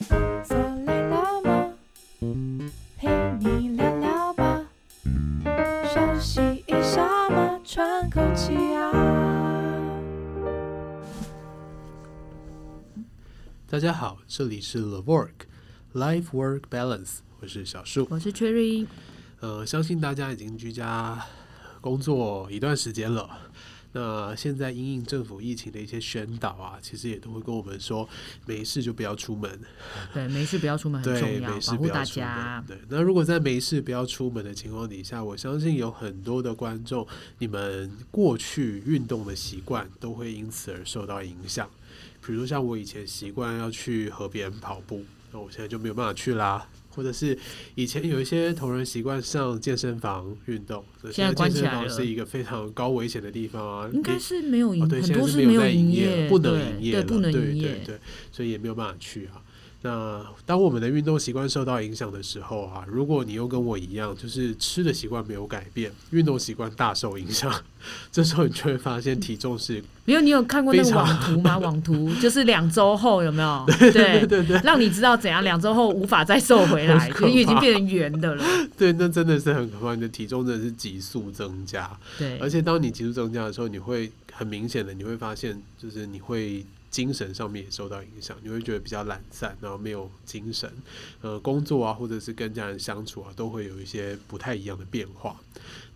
坐累了吗？陪你聊聊吧，休息一下嘛，喘口气啊。大家好，这里是 The Work Life Work Balance，我是小树，我是 Cherry。呃，相信大家已经居家工作一段时间了。那现在因应政府疫情的一些宣导啊，其实也都会跟我们说，没事就不要出门。对，没事不要出门很重要，对，没事不要出门。保护大家。对，那如果在没事不要出门的情况底下，我相信有很多的观众，你们过去运动的习惯都会因此而受到影响。比如像我以前习惯要去河边跑步，那我现在就没有办法去啦。或者是以前有一些同仁习惯上健身房运动，现在关起来了。健身房是一个非常高危险的地方啊，应该是没有营，哦、对，很多是没有在营业，不能营业了，对，不能营业，对对对，所以也没有办法去啊。那当我们的运动习惯受到影响的时候啊，如果你又跟我一样，就是吃的习惯没有改变，运动习惯大受影响，这时候你就会发现体重是没有。你有看过那个网图吗？网图就是两周后有没有？对对对对，让你知道怎样两周后无法再瘦回来，因为已经变成圆的了。对，那真的是很可怕，你的体重真的是急速增加。对，而且当你急速增加的时候，你会很明显的你会发现，就是你会。精神上面也受到影响，你会觉得比较懒散，然后没有精神，呃，工作啊，或者是跟家人相处啊，都会有一些不太一样的变化。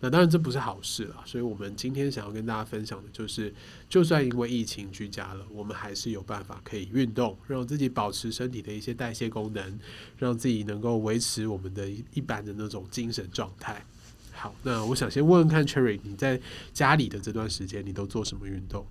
那当然这不是好事啦，所以我们今天想要跟大家分享的就是，就算因为疫情居家了，我们还是有办法可以运动，让自己保持身体的一些代谢功能，让自己能够维持我们的一般的那种精神状态。好，那我想先问问看 Cherry，你在家里的这段时间，你都做什么运动？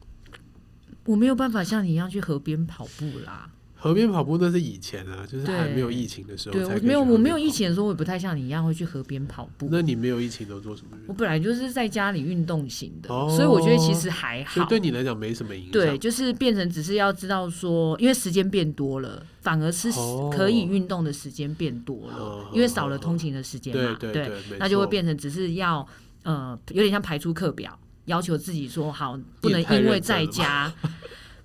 我没有办法像你一样去河边跑步啦。河边跑步那是以前啊，就是还没有疫情的时候。对，我没有，我没有疫情的时候，我也不太像你一样会去河边跑步。那你没有疫情都做什么？我本来就是在家里运动型的，哦，所以我觉得其实还好。对你来讲没什么影响。对，就是变成只是要知道说，因为时间变多了，反而是可以运动的时间变多了，哦，因为少了通勤的时间嘛。对对对，对，那就会变成只是要呃，有点像排出课表。要求自己说好，不能因为在家，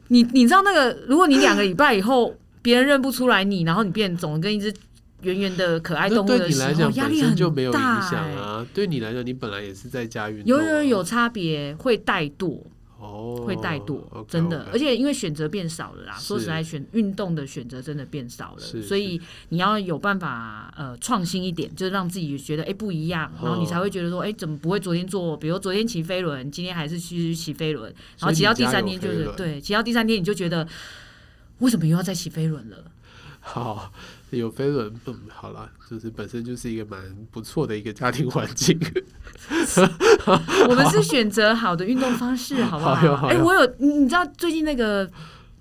你你知道那个，如果你两个礼拜以后别人认不出来你，然后你变总跟一只圆圆的可爱动物的时候，压力很大啊。对你来讲，你本来也是在家运动，有有有差别，会怠惰。哦，会怠惰，okay, 真的，okay. 而且因为选择变少了啦。说实在，选运动的选择真的变少了，所以你要有办法呃创新一点，就是让自己觉得哎、欸、不一样，然后你才会觉得说哎、欸、怎么不会昨天做，比如昨天骑飞轮，今天还是去骑飞轮，然后骑到第三天就是对，骑到第三天你就觉得为什么又要再骑飞轮了？好。有飞轮，嗯，好了，就是本身就是一个蛮不错的一个家庭环境。我们是选择好的运动方式，好不好？哎、欸，我有，你知道最近那个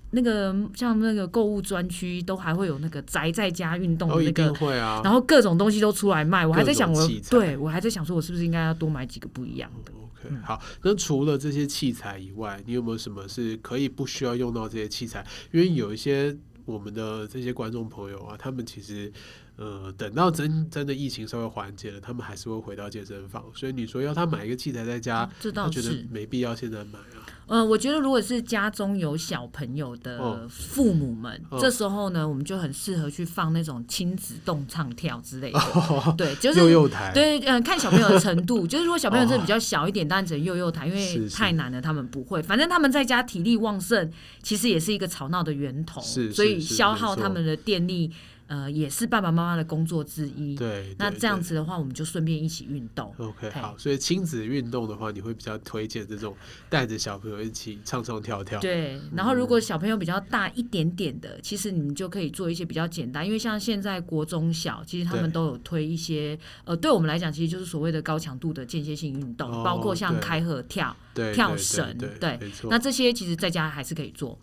那个像那个购物专区都还会有那个宅在家运动的那个，会啊。然后各种东西都出来卖，我还在想我，我对我还在想说，我是不是应该要多买几个不一样的？OK，好。那除了这些器材以外，你有没有什么是可以不需要用到这些器材？因为有一些。我们的这些观众朋友啊，他们其实，呃，等到真真的疫情稍微缓解了，他们还是会回到健身房。所以你说要他买一个器材在家，这倒是，他觉得没必要现在买啊。嗯、呃，我觉得如果是家中有小朋友的父母们，哦、这时候呢，我们就很适合去放那种亲子动唱跳之类的。哦、对，就是幼幼台。对，嗯、呃，看小朋友的程度，就是如果小朋友真的比较小一点，当然只能幼幼台，因为太难了，他们不会。反正他们在家体力旺盛，其实也是一个吵闹的源头，所以消耗他们的电力。呃，也是爸爸妈妈的工作之一。对，那这样子的话，我们就顺便一起运动。OK，好。所以亲子运动的话，你会比较推荐这种带着小朋友一起唱唱跳跳。对，然后如果小朋友比较大一点点的，嗯、其实你们就可以做一些比较简单，因为像现在国中小，其实他们都有推一些，呃，对我们来讲，其实就是所谓的高强度的间歇性运动，哦，包括像开合跳、跳绳，对，那这些其实在家还是可以做。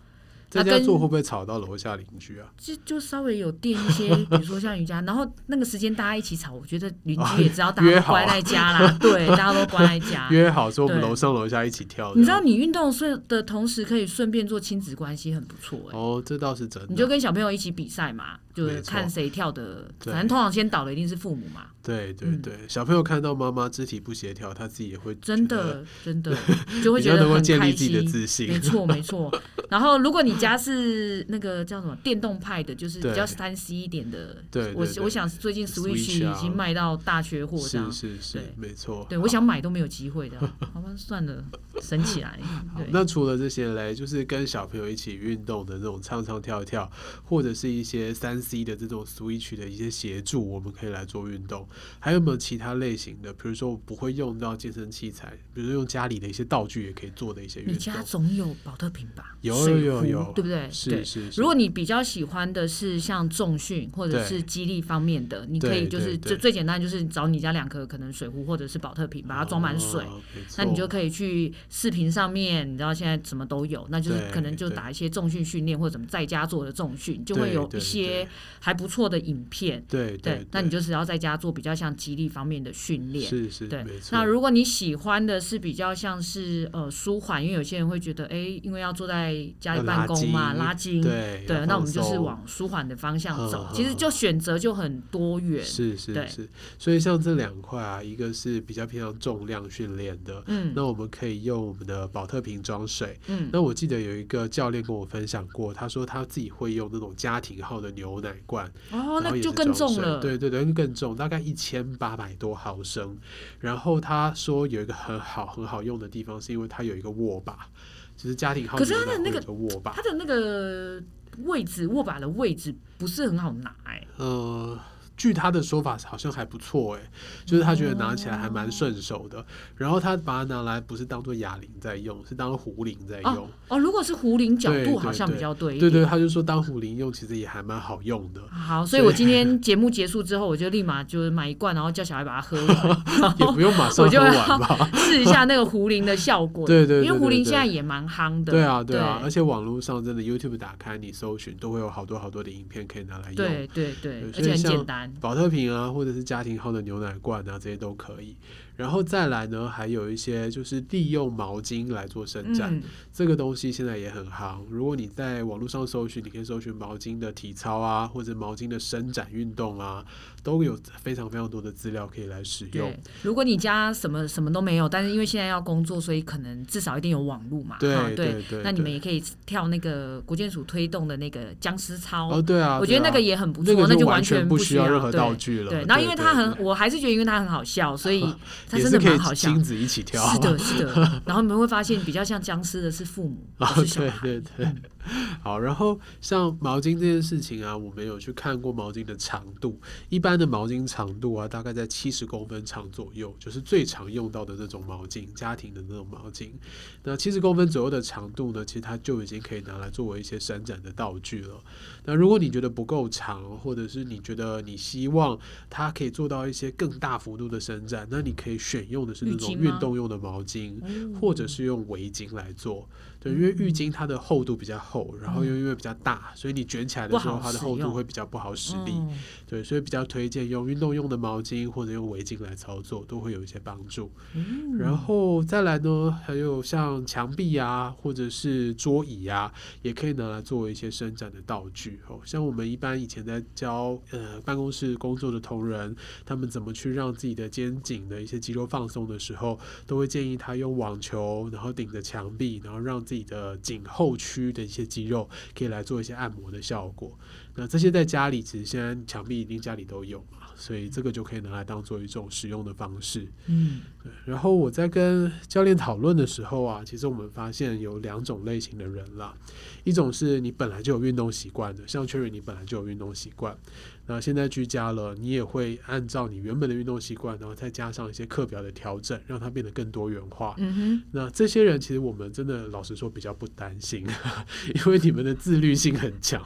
在家做会不会吵到楼下邻居啊？就就稍微有垫一些，比如说像瑜伽，然后那个时间大家一起吵，我觉得邻居也知道大家都乖在家啦，对，大家都关在家。约好说我们楼上楼下一起跳。你知道你运动顺的同时可以顺便做亲子关系，很不错哎、欸。哦，这倒是真的。你就跟小朋友一起比赛嘛，就是看谁跳的，反正通常先倒的一定是父母嘛。对对对，嗯、小朋友看到妈妈肢体不协调，他自己也会真的真的 就会觉得很开心。建立自己的自信。没错没错。然后如果你家是那个叫什么电动派的，就是比较三 C 一点的。对，我我想最近 Switch 已经卖到大缺货，这样是是是，没错。对，我想买都没有机会的，好吧，算了，省起来。那除了这些嘞，就是跟小朋友一起运动的那种唱唱跳跳，或者是一些三 C 的这种 Switch 的一些协助，我们可以来做运动。还有没有其他类型的？比如说我不会用到健身器材，比如说用家里的一些道具也可以做的一些运动。你家总有保特瓶吧？有有有有，对不对？是是。如果你比较喜欢的是像重训或者是肌力方面的，你可以就是最最简单就是找你家两颗可能水壶或者是保特瓶，把它装满水，那你就可以去视频上面，你知道现在什么都有，那就是可能就打一些重训训练或者怎么在家做的重训，就会有一些还不错的影片。对对，那你就是要在家做比较像肌力方面的训练。是是，对。那如果你喜欢的是比较像是呃舒缓，因为有些人会觉得哎，因为要坐在家里办公嘛，拉筋。对对，那我们就是往舒缓的方向走。其实就选择就很多元。是是是，所以像这两块啊，一个是比较偏向重量训练的，嗯，那我们可以用我们的保特瓶装水，嗯，那我记得有一个教练跟我分享过，他说他自己会用那种家庭号的牛奶罐，哦，那就更重了，对对对，更重，大概一千八百多毫升。然后他说有一个很好很好用的地方，是因为它有一个握把，就是家庭号，可是它的那个握把，它的那个位置握把的位置不是很好拿，哎，呃。据他的说法，好像还不错哎，就是他觉得拿起来还蛮顺手的。然后他把它拿来不是当做哑铃在用，是当壶铃在用。哦，如果是壶铃角度好像比较对。对对，他就说当壶铃用，其实也还蛮好用的。好，所以我今天节目结束之后，我就立马就是买一罐，然后叫小孩把它喝完。也不用马上喝完吧，试一下那个壶铃的效果。对对，因为壶铃现在也蛮夯的。对啊对啊，而且网络上真的 YouTube 打开你搜寻，都会有好多好多的影片可以拿来用。对对对，而且很简单。保特瓶啊。或者是家庭号的牛奶罐啊，这些都可以。然后再来呢，还有一些就是利用毛巾来做伸展，嗯、这个东西现在也很夯。如果你在网络上搜寻，你可以搜寻毛巾的体操啊，或者毛巾的伸展运动啊，都有非常非常多的资料可以来使用。如果你家什么什么都没有，但是因为现在要工作，所以可能至少一定有网络嘛。对对对，对。那你们也可以跳那个国健署推动的那个僵尸操。哦，对啊。我觉得那个也很不错，那，那就完全不需要任何道具了。对，然后因为它很，我还是觉得因为它很好笑，所以 它真的蛮好笑。亲子一起跳，是的，是的。然后你们会发现，比较像僵尸的是父母，不是小孩。对对对。好，然后像毛巾这件事情啊，我们有去看过毛巾的长度，一般的毛巾长度啊，大概在七十公分长左右，就是最常用到的那种毛巾，家庭的那种毛巾。那七十公分左右的长度呢，其实它就已经可以拿来作为一些伸展的道具了。那如果你觉得不够长，或者是你觉得你希望它可以做到一些更大幅度的伸展，那你可以选用的是那种运动用的毛巾，或者是用围巾来做。对，因为浴巾它的厚度比较厚，然后又因为比较大，所以你卷起来的时候，它的厚度会比较不好使力。对，所以比较推荐用运动用的毛巾或者用围巾来操作，都会有一些帮助。然后再来呢，还有像墙壁啊，或者是桌椅啊，也可以拿来作为一些伸展的道具。哦，像我们一般以前在教呃办公室工作的同仁，他们怎么去让自己的肩颈的一些肌肉放松的时候，都会建议他用网球，然后顶着墙壁，然后让自己的颈后区的一些肌肉可以来做一些按摩的效果。那这些在家里其实现在墙壁一定家里都有嘛，所以这个就可以拿来当做一种使用的方式。嗯，然后我在跟教练讨论的时候啊，其实我们发现有两种类型的人啦，一种是你本来就有运动习惯的，像 Cherry 你本来就有运动习惯。那现在居家了，你也会按照你原本的运动习惯，然后再加上一些课表的调整，让它变得更多元化。那这些人其实我们真的老实说比较不担心，因为你们的自律性很强，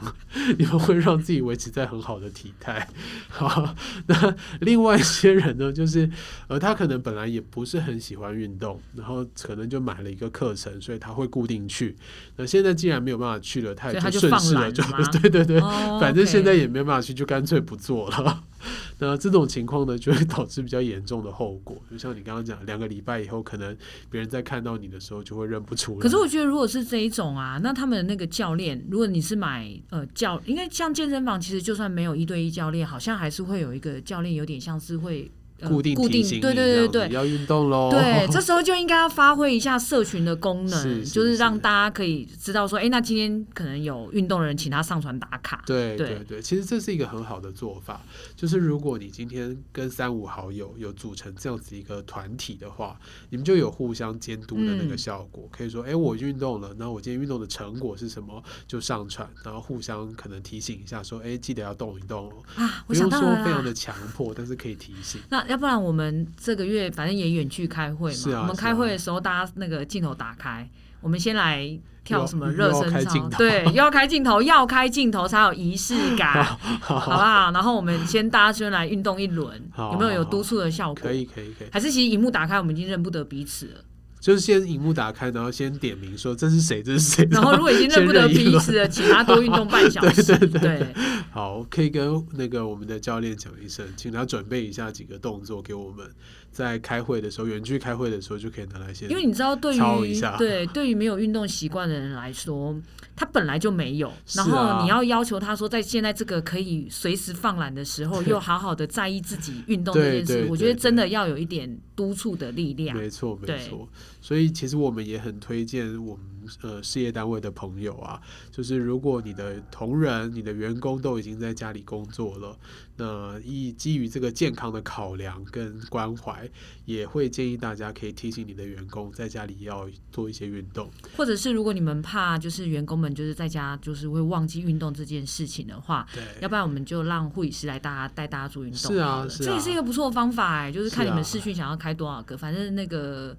你们会让自己维持在很好的体态。好，那另外一些人呢，就是呃，他可能本来也不是很喜欢运动，然后可能就买了一个课程，所以他会固定去。那现在既然没有办法去了，他也就顺势了，就 对对对，哦、反正现在也没办法去，就干脆。不做了，那这种情况呢，就会导致比较严重的后果。就像你刚刚讲，两个礼拜以后，可能别人在看到你的时候，就会认不出来。可是我觉得，如果是这一种啊，那他们的那个教练，如果你是买呃教，因为像健身房，其实就算没有一对一教练，好像还是会有一个教练，有点像是会固定固定，对对对对，要运动喽。对，这时候就应该要发挥一下社群的功能，是是是就是让大家可以知道说，哎，那今天可能有运动的人，请他上传打卡。对对对，其实这是一个很好的做法。就是如果你今天跟三五好友有组成这样子一个团体的话，你们就有互相监督的那个效果。嗯、可以说，哎，我运动了，那我今天运动的成果是什么？就上传，然后互相可能提醒一下，说，哎，记得要动一动哦。啊，不用说非常的强迫，但是可以提醒。那要不然我们这个月反正也远距开会嘛，我们开会的时候，大家那个镜头打开，我们先来跳什么热身操，对，又要开镜头，要开镜头才有仪式感，好不好？然后我们先大家先来运动一轮，有没有有督促的效果？可以，可以，可以。还是其实荧幕打开，我们已经认不得彼此了。就是先荧幕打开，然后先点名说这是谁，这是谁。然后如果已经认不得彼此了，请他多运动半小时。对对对，对。好，可以跟那个我们的教练讲一声，请他准备一下几个动作给我们，在开会的时候，远距开会的时候就可以拿来先。因为你知道，对于对对于没有运动习惯的人来说，他本来就没有。然后你要要求他说，在现在这个可以随时放懒的时候，又好好的在意自己运动这件事，我觉得真的要有一点督促的力量。没错，没错。所以其实我们也很推荐我们呃事业单位的朋友啊，就是如果你的同仁、你的员工都已经在家里工作了，那以基于这个健康的考量跟关怀，也会建议大家可以提醒你的员工在家里要做一些运动，或者是如果你们怕就是员工们就是在家就是会忘记运动这件事情的话，对，要不然我们就让护理师来大家带大家做运动。是啊，是啊，这也是一个不错的方法哎，就是看你们试训想要开多少个，反正那个。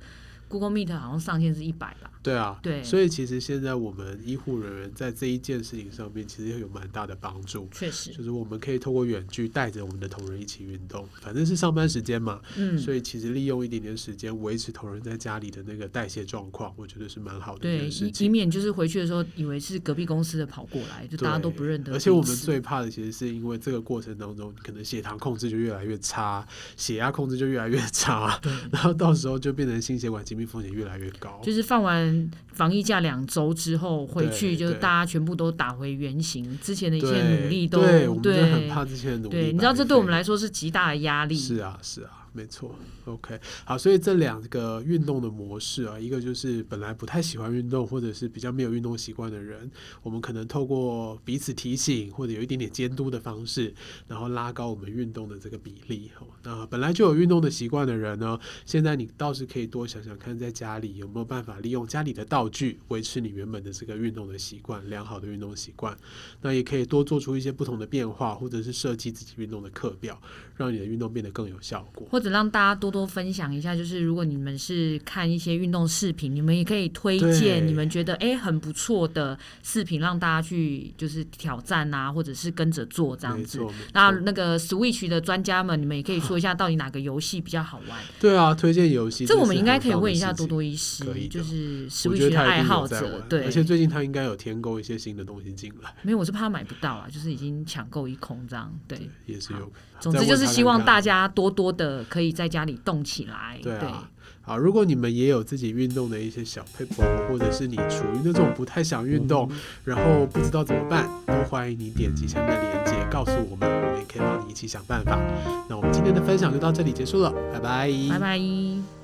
Google Meet 好像上限是一百吧？对啊，对，所以其实现在我们医护人员在这一件事情上面，其实有蛮大的帮助。确实，就是我们可以透过远距带着我们的同仁一起运动，反正是上班时间嘛，嗯，所以其实利用一点点时间维持同仁在家里的那个代谢状况，我觉得是蛮好的一件事情。对，以免就是回去的时候以为是隔壁公司的跑过来，就大家都不认得。而且我们最怕的其实是因为这个过程当中，可能血糖控制就越来越差，血压控制就越来越差，然后到时候就变成心血管疾病风险越来越高。就是放完防疫假两周之后回去，就是大家全部都打回原形，之前的一些努力都对，对，很怕之前的努力。对，你知道这对我们来说是极大的压力。是啊，是啊。没错，OK，好，所以这两个运动的模式啊，一个就是本来不太喜欢运动或者是比较没有运动习惯的人，我们可能透过彼此提醒或者有一点点监督的方式，然后拉高我们运动的这个比例。那本来就有运动的习惯的人呢，现在你倒是可以多想想看，在家里有没有办法利用家里的道具维持你原本的这个运动的习惯，良好的运动习惯。那也可以多做出一些不同的变化，或者是设计自己运动的课表，让你的运动变得更有效果。让大家多多分享一下，就是如果你们是看一些运动视频，你们也可以推荐你们觉得哎很不错的视频，让大家去就是挑战啊，或者是跟着做这样子。那那个 Switch 的专家们，你们也可以说一下 到底哪个游戏比较好玩。对啊，推荐游戏，这我们应该可以问一下多多医师，就是 Switch 的爱好者。对，而且最近他应该有添购一些新的东西进来。没有，我是怕买不到啊，就是已经抢购一空这样。对，对也是有。总之就是希望大家多多的可以在家里动起来。对啊，好，如果你们也有自己运动的一些小配方，或者是你处于那种不太想运动，然后不知道怎么办，都欢迎你点击下面的链接告诉我们，我们也可以帮你一起想办法。那我们今天的分享就到这里结束了，拜拜，拜拜。